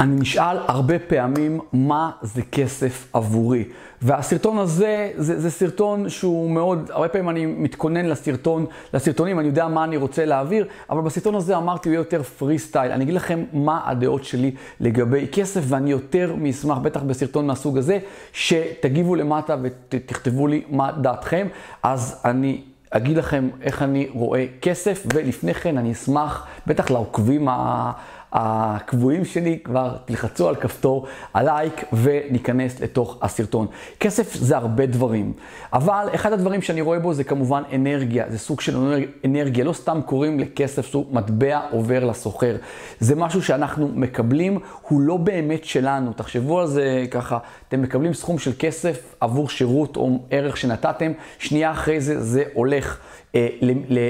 אני נשאל הרבה פעמים מה זה כסף עבורי. והסרטון הזה, זה, זה סרטון שהוא מאוד, הרבה פעמים אני מתכונן לסרטון, לסרטונים, אני יודע מה אני רוצה להעביר, אבל בסרטון הזה אמרתי, הוא יהיה יותר פרי סטייל. אני אגיד לכם מה הדעות שלי לגבי כסף, ואני יותר מאשמח, בטח בסרטון מהסוג הזה, שתגיבו למטה ותכתבו לי מה דעתכם. אז אני אגיד לכם איך אני רואה כסף, ולפני כן אני אשמח, בטח לעוקבים. הקבועים שלי, כבר תלחצו על כפתור הלייק וניכנס לתוך הסרטון. כסף זה הרבה דברים, אבל אחד הדברים שאני רואה בו זה כמובן אנרגיה, זה סוג של אנרגיה, לא סתם קוראים לכסף סוג מטבע עובר לסוחר. זה משהו שאנחנו מקבלים, הוא לא באמת שלנו. תחשבו על זה ככה, אתם מקבלים סכום של כסף עבור שירות או ערך שנתתם, שנייה אחרי זה זה הולך. אה,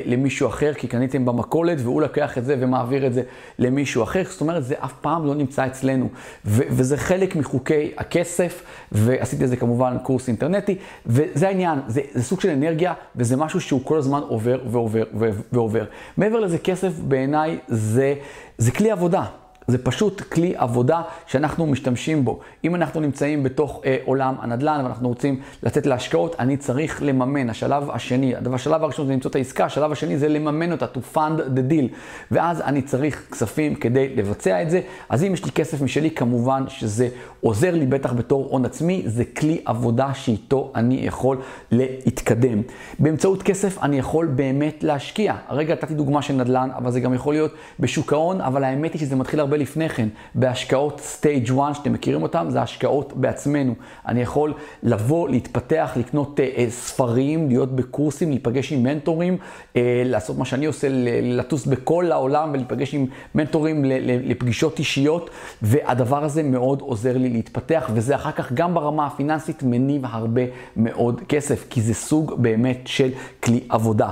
למישהו אחר, כי קניתם במכולת, והוא לקח את זה ומעביר את זה למישהו אחר. זאת אומרת, זה אף פעם לא נמצא אצלנו. וזה חלק מחוקי הכסף, ועשיתי את זה כמובן קורס אינטרנטי, וזה העניין, זה, זה סוג של אנרגיה, וזה משהו שהוא כל הזמן עובר ועובר ועובר. מעבר לזה, כסף בעיניי זה, זה כלי עבודה. זה פשוט כלי עבודה שאנחנו משתמשים בו. אם אנחנו נמצאים בתוך אה, עולם הנדל"ן ואנחנו רוצים לצאת להשקעות, אני צריך לממן. השלב השני, השלב הראשון זה למצוא את העסקה, השלב השני זה לממן אותה, to fund the deal. ואז אני צריך כספים כדי לבצע את זה. אז אם יש לי כסף משלי, כמובן שזה עוזר לי בטח בתור הון עצמי, זה כלי עבודה שאיתו אני יכול להתקדם. באמצעות כסף אני יכול באמת להשקיע. הרגע נתתי דוגמה של נדל"ן, אבל זה גם יכול להיות בשוק ההון, אבל האמת היא שזה מתחיל הרבה לפני כן, בהשקעות סטייג' 1, שאתם מכירים אותם, זה השקעות בעצמנו. אני יכול לבוא, להתפתח, לקנות uh, ספרים, להיות בקורסים, להיפגש עם מנטורים, uh, לעשות מה שאני עושה, לטוס בכל העולם ולהיפגש עם מנטורים לפגישות אישיות, והדבר הזה מאוד עוזר לי להתפתח, וזה אחר כך גם ברמה הפיננסית מניב הרבה מאוד כסף, כי זה סוג באמת של כלי עבודה.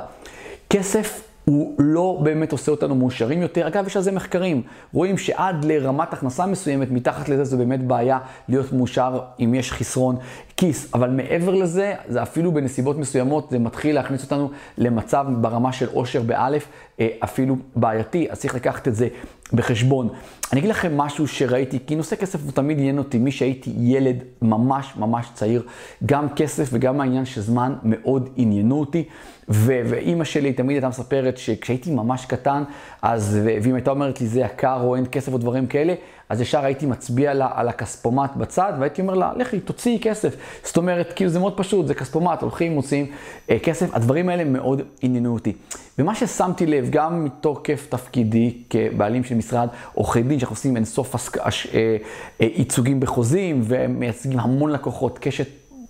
כסף הוא לא באמת עושה אותנו מאושרים יותר. אגב, יש על זה מחקרים. רואים שעד לרמת הכנסה מסוימת, מתחת לזה זו באמת בעיה להיות מאושר אם יש חסרון כיס. אבל מעבר לזה, זה אפילו בנסיבות מסוימות, זה מתחיל להכניס אותנו למצב ברמה של עושר באלף, אפילו בעייתי. אז צריך לקחת את זה בחשבון. אני אגיד לכם משהו שראיתי, כי נושא כסף הוא תמיד עניין אותי, מי שהייתי ילד ממש ממש צעיר, גם כסף וגם העניין של זמן מאוד עניינו אותי. ואימא שלי תמיד הייתה מספרת שכשהייתי ממש קטן, אז, ואם הייתה אומרת לי זה יקר או אין כסף או דברים כאלה, אז ישר הייתי מצביע לה על הכספומט בצד, והייתי אומר לה, לכי, תוציאי כסף. זאת אומרת, כאילו זה מאוד פשוט, זה כספומט, הולכים, מוציאים אה, כסף. הדברים האלה מאוד עניינו אותי. ומה ששמתי לב, גם מתוקף תפקידי כבעלים של משרד עורכי דין, שאנחנו עושים אינסוף אה, אה, ייצוגים בחוזים, ומייצגים המון לקוחות, קשת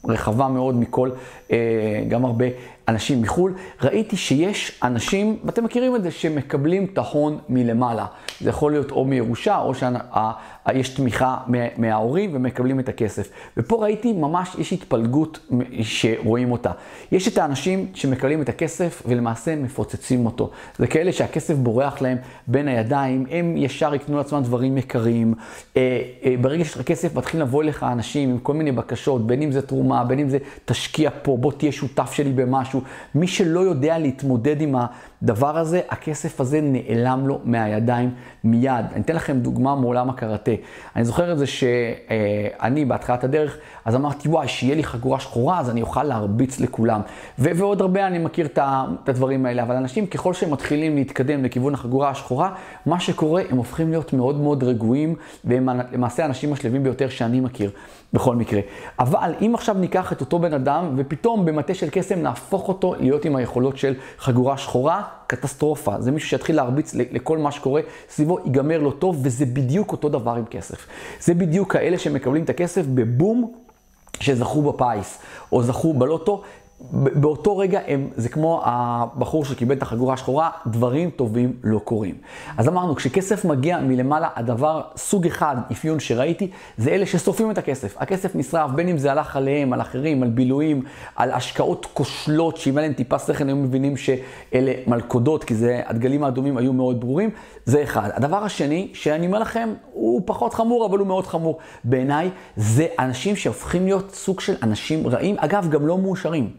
רחבה מאוד מכל, אה, גם הרבה אנשים מחו"ל, ראיתי שיש אנשים, ואתם מכירים את זה, שמקבלים את ההון מלמעלה. זה יכול להיות או מירושה, או שיש תמיכה מההורים ומקבלים את הכסף. ופה ראיתי ממש, יש התפלגות שרואים אותה. יש את האנשים שמקבלים את הכסף ולמעשה מפוצצים אותו. זה כאלה שהכסף בורח להם בין הידיים, הם ישר יקנו לעצמם דברים יקרים. אה, אה, ברגע שיש לך כסף, מתחילים לבוא אליך אנשים עם כל מיני בקשות, בין אם זה תרומה, בין אם זה תשקיע פה, בוא תהיה שותף שלי במשהו. משהו. מי שלא יודע להתמודד עם הדבר הזה, הכסף הזה נעלם לו מהידיים מיד. אני אתן לכם דוגמה מעולם הקראטה. אני זוכר את זה שאני בהתחלת הדרך, אז אמרתי, וואי, שיהיה לי חגורה שחורה, אז אני אוכל להרביץ לכולם. ו- ועוד הרבה אני מכיר את הדברים האלה, אבל אנשים, ככל שהם מתחילים להתקדם לכיוון החגורה השחורה, מה שקורה, הם הופכים להיות מאוד מאוד רגועים, והם למעשה האנשים השלווים ביותר שאני מכיר. בכל מקרה. אבל אם עכשיו ניקח את אותו בן אדם, ופתאום במטה של קסם נהפוך אותו להיות עם היכולות של חגורה שחורה, קטסטרופה. זה מישהו שיתחיל להרביץ לכל מה שקורה סביבו, ייגמר לו טוב, וזה בדיוק אותו דבר עם כסף. זה בדיוק כאלה שמקבלים את הכסף בבום. שזכו בפיס, או זכו בלוטו, באותו רגע הם, זה כמו הבחור שקיבל את החגורה השחורה, דברים טובים לא קורים. אז אמרנו, כשכסף מגיע מלמעלה, הדבר, סוג אחד, אפיון שראיתי, זה אלה ששורפים את הכסף. הכסף נשרף, בין אם זה הלך עליהם, על אחרים, על בילויים, על השקעות כושלות, שאם היה להם טיפה שכל, היו מבינים שאלה מלכודות, כי זה, הדגלים האדומים היו מאוד ברורים, זה אחד. הדבר השני, שאני אומר לכם, הוא פחות חמור, אבל הוא מאוד חמור בעיניי, זה אנשים שהופכים להיות סוג של אנשים רעים, אגב, גם לא מאושרים.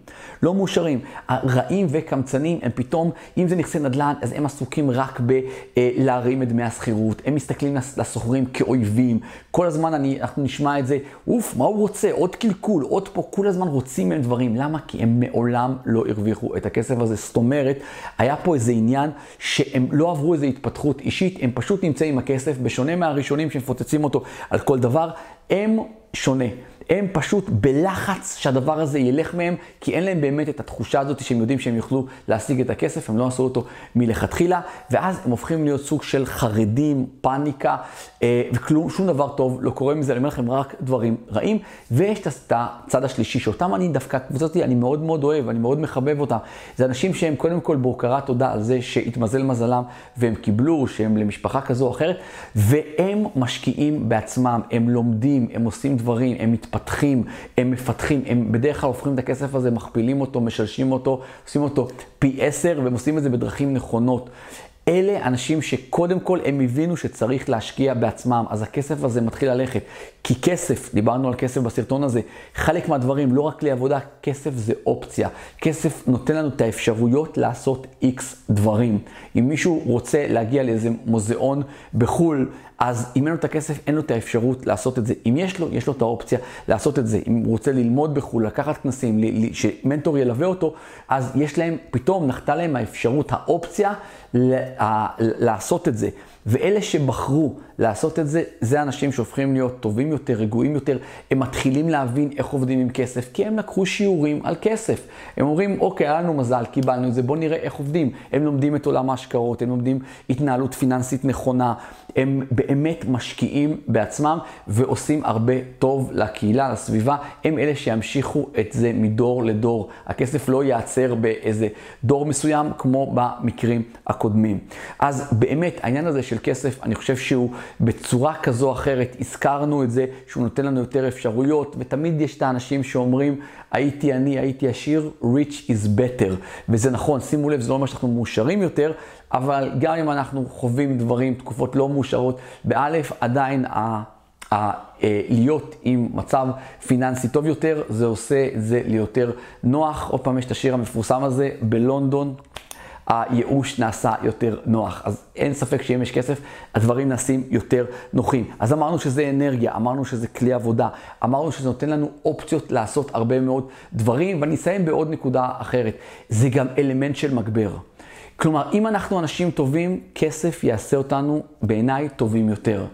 לא מאושרים. הרעים וקמצנים הם פתאום, אם זה נכסי נדל"ן, אז הם עסוקים רק בלהרים את דמי השכירות. הם מסתכלים לסוחרים כאויבים. כל הזמן אני, אנחנו נשמע את זה, אוף, מה הוא רוצה? עוד קלקול, עוד פה, כל הזמן רוצים מהם דברים. למה? כי הם מעולם לא הרוויחו את הכסף הזה. זאת אומרת, היה פה איזה עניין שהם לא עברו איזו התפתחות אישית, הם פשוט נמצאים עם הכסף, בשונה מהראשונים שמפוצצים אותו על כל דבר, הם שונה. הם פשוט בלחץ שהדבר הזה ילך מהם, כי אין להם באמת את התחושה הזאת שהם יודעים שהם יוכלו להשיג את הכסף, הם לא עשו אותו מלכתחילה, ואז הם הופכים להיות סוג של חרדים, פאניקה, אה, וכלום, שום דבר טוב לא קורה מזה, אני אומר לכם רק דברים רעים, ויש את הצד השלישי, שאותם אני דווקא, הקבוצה הזאת, אני מאוד מאוד אוהב, אני מאוד מחבב אותם. זה אנשים שהם קודם כל בהוקרת תודה על זה שהתמזל מזלם, והם קיבלו, שהם למשפחה כזו או אחרת, והם משקיעים בעצמם, הם לומדים, הם עושים דברים, הם מתפתחים. מתפתחים, הם מפתחים, הם בדרך כלל הופכים את הכסף הזה, מכפילים אותו, משלשים אותו, עושים אותו פי עשר, והם עושים את זה בדרכים נכונות. אלה אנשים שקודם כל הם הבינו שצריך להשקיע בעצמם, אז הכסף הזה מתחיל ללכת. כי כסף, דיברנו על כסף בסרטון הזה, חלק מהדברים, לא רק כלי עבודה, כסף זה אופציה. כסף נותן לנו את האפשרויות לעשות איקס דברים. אם מישהו רוצה להגיע לאיזה מוזיאון בחו"ל, אז אם אין לו את הכסף, אין לו את האפשרות לעשות את זה. אם יש לו, יש לו את האופציה לעשות את זה. אם הוא רוצה ללמוד בחו"ל, לקחת כנסים, שמנטור ילווה אותו, אז יש להם, פתאום נחתה להם האפשרות, האופציה לעשות את זה. ואלה שבחרו לעשות את זה, זה אנשים שהופכים להיות טובים יותר, רגועים יותר, הם מתחילים להבין איך עובדים עם כסף, כי הם לקחו שיעורים על כסף. הם אומרים, אוקיי, היה לנו מזל, קיבלנו את זה, בואו נראה איך עובדים. הם לומדים את עולם ההשקעות, הם לומדים התנהלות פיננסית נכונה, הם באמת משקיעים בעצמם ועושים הרבה טוב לקהילה, לסביבה. הם אלה שימשיכו את זה מדור לדור. הכסף לא ייעצר באיזה דור מסוים כמו במקרים הקודמים. אז באמת, העניין הזה של כסף, אני חושב שהוא בצורה כזו או אחרת, הזכרנו את זה, שהוא נותן לנו יותר אפשרויות, ותמיד יש את האנשים שאומרים, הייתי אני, הייתי עשיר, rich is better. וזה נכון, שימו לב, זה לא אומר שאנחנו מאושרים יותר, אבל גם אם אנחנו חווים דברים, תקופות לא מאושרות, באלף עדיין ה... ה, אה, להיות עם מצב פיננסי טוב יותר, זה עושה את זה ליותר נוח. עוד פעם יש את השיר המפורסם הזה, בלונדון הייאוש נעשה יותר נוח. אז אין ספק שאם יש כסף, הדברים נעשים יותר נוחים. אז אמרנו שזה אנרגיה, אמרנו שזה כלי עבודה, אמרנו שזה נותן לנו אופציות לעשות הרבה מאוד דברים, ואני אסיים בעוד נקודה אחרת. זה גם אלמנט של מגבר. כלומר, אם אנחנו אנשים טובים, כסף יעשה אותנו בעיניי טובים יותר.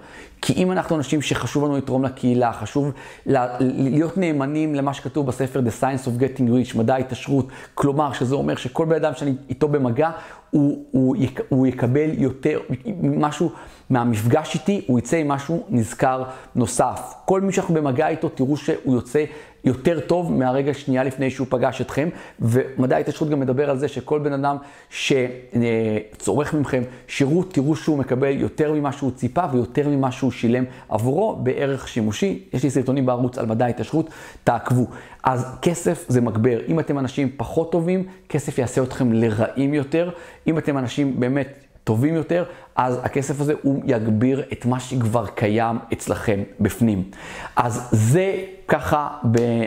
כי אם אנחנו אנשים שחשוב לנו לתרום לקהילה, חשוב להיות נאמנים למה שכתוב בספר The Science of Getting Rich, מדע ההתעשרות, כלומר שזה אומר שכל בן אדם שאני איתו במגע, הוא, הוא, יק, הוא יקבל יותר, משהו מהמפגש איתי, הוא יצא עם משהו נזכר נוסף. כל מי שאנחנו במגע איתו, תראו שהוא יוצא יותר טוב מהרגע שנייה לפני שהוא פגש אתכם. ומדע ההתעשרות גם מדבר על זה שכל בן אדם שצורך מכם שירות, תראו שהוא מקבל יותר ממה שהוא ציפה ויותר ממה שהוא שילם עבורו בערך שימושי. יש לי סרטונים בערוץ על מדע ההתעשרות, תעקבו. אז כסף זה מגבר. אם אתם אנשים פחות טובים, כסף יעשה אתכם לרעים יותר. אם אתם אנשים באמת טובים יותר, אז הכסף הזה הוא יגביר את מה שכבר קיים אצלכם בפנים. אז זה ככה,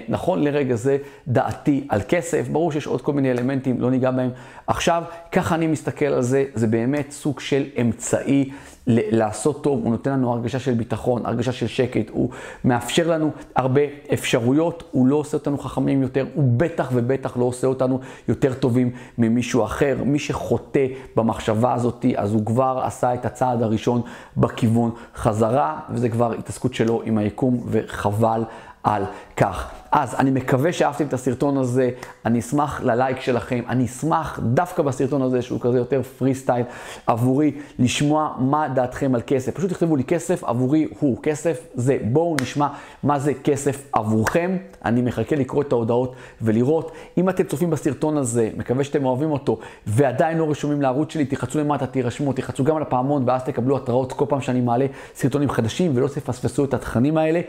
נכון לרגע זה, דעתי על כסף. ברור שיש עוד כל מיני אלמנטים, לא ניגע בהם עכשיו. ככה אני מסתכל על זה, זה באמת סוג של אמצעי לעשות טוב, הוא נותן לנו הרגשה של ביטחון, הרגשה של שקט, הוא מאפשר לנו הרבה אפשרויות, הוא לא עושה אותנו חכמים יותר, הוא בטח ובטח לא עושה אותנו יותר טובים ממישהו אחר. מי שחוטא במחשבה הזאת, אז הוא כבר עשה את הצעד הראשון בכיוון חזרה, וזה כבר התעסקות שלו עם היקום, וחבל על כך. אז אני מקווה שאהבתם את הסרטון הזה, אני אשמח ללייק שלכם, אני אשמח דווקא בסרטון הזה, שהוא כזה יותר פרי סטייל, עבורי, לשמוע מה דעתכם על כסף. פשוט תכתבו לי כסף עבורי הוא, כסף זה, בואו נשמע מה זה כסף עבורכם. אני מחכה לקרוא את ההודעות ולראות. אם אתם צופים בסרטון הזה, מקווה שאתם אוהבים אותו, ועדיין לא רשומים לערוץ שלי, תחצו למטה, תירשמו, תחצו גם על הפעמון, ואז תקבלו התראות כל פעם שאני מעלה סרטונים חדשים, ולא תפספסו את התכנים האלה.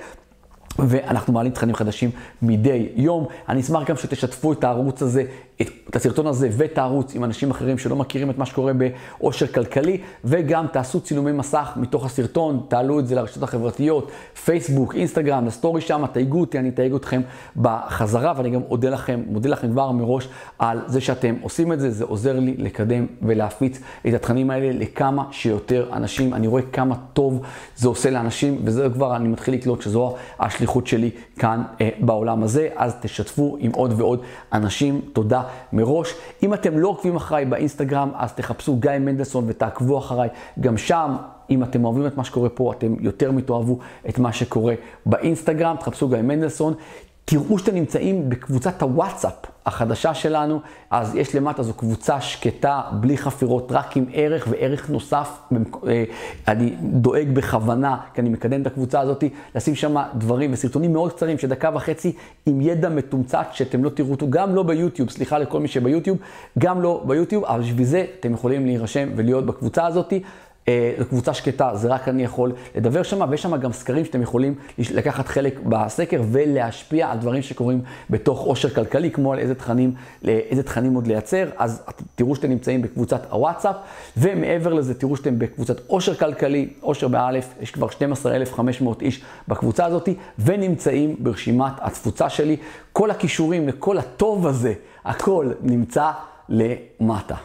ואנחנו מעלים תכנים חדשים מדי יום. אני אשמח גם שתשתפו את הערוץ הזה, את, את הסרטון הזה ואת הערוץ עם אנשים אחרים שלא מכירים את מה שקורה באושר כלכלי, וגם תעשו צילומי מסך מתוך הסרטון, תעלו את זה לרשתות החברתיות, פייסבוק, אינסטגרם, לסטורי שם, תייגו אותי, אני אתייג אתכם בחזרה, ואני גם אודה לכם, מודה לכם כבר מראש על זה שאתם עושים את זה, זה עוזר לי לקדם ולהפיץ את התכנים האלה לכמה שיותר אנשים. אני רואה כמה טוב זה עושה לאנשים, וזה כבר, אני מתחיל לקלוט שזו השליחות שלי כאן אה, בעולם הזה, אז תשתפו עם עוד ועוד אנשים. תודה מראש. אם אתם לא עוקבים אחריי באינסטגרם, אז תחפשו גיא מנדלסון ותעקבו אחריי. גם שם, אם אתם אוהבים את מה שקורה פה, אתם יותר מתאהבו את מה שקורה באינסטגרם. תחפשו גיא מנדלסון. תראו שאתם נמצאים בקבוצת הוואטסאפ החדשה שלנו, אז יש למטה זו קבוצה שקטה, בלי חפירות, רק עם ערך וערך נוסף. אה, אני דואג בכוונה, כי אני מקדם את הקבוצה הזאת, לשים שם דברים וסרטונים מאוד קצרים של דקה וחצי עם ידע מתומצת שאתם לא תראו אותו, גם לא ביוטיוב, סליחה לכל מי שביוטיוב, גם לא ביוטיוב, אבל בשביל זה אתם יכולים להירשם ולהיות בקבוצה הזאת. אה, זו קבוצה שקטה, זה רק אני יכול לדבר שם, ויש שם גם סקרים שאתם יכולים לקחת חלק בסקר ולהשפיע על דברים שקורים בתוך עושר כלכלי, כמו על איזה תכנים, איזה תכנים עוד לייצר, אז תראו שאתם נמצאים בקבוצת הוואטסאפ, ומעבר לזה תראו שאתם בקבוצת עושר כלכלי, עושר באלף, יש כבר 12,500 איש בקבוצה הזאת, ונמצאים ברשימת התפוצה שלי. כל הכישורים לכל הטוב הזה, הכל נמצא למטה.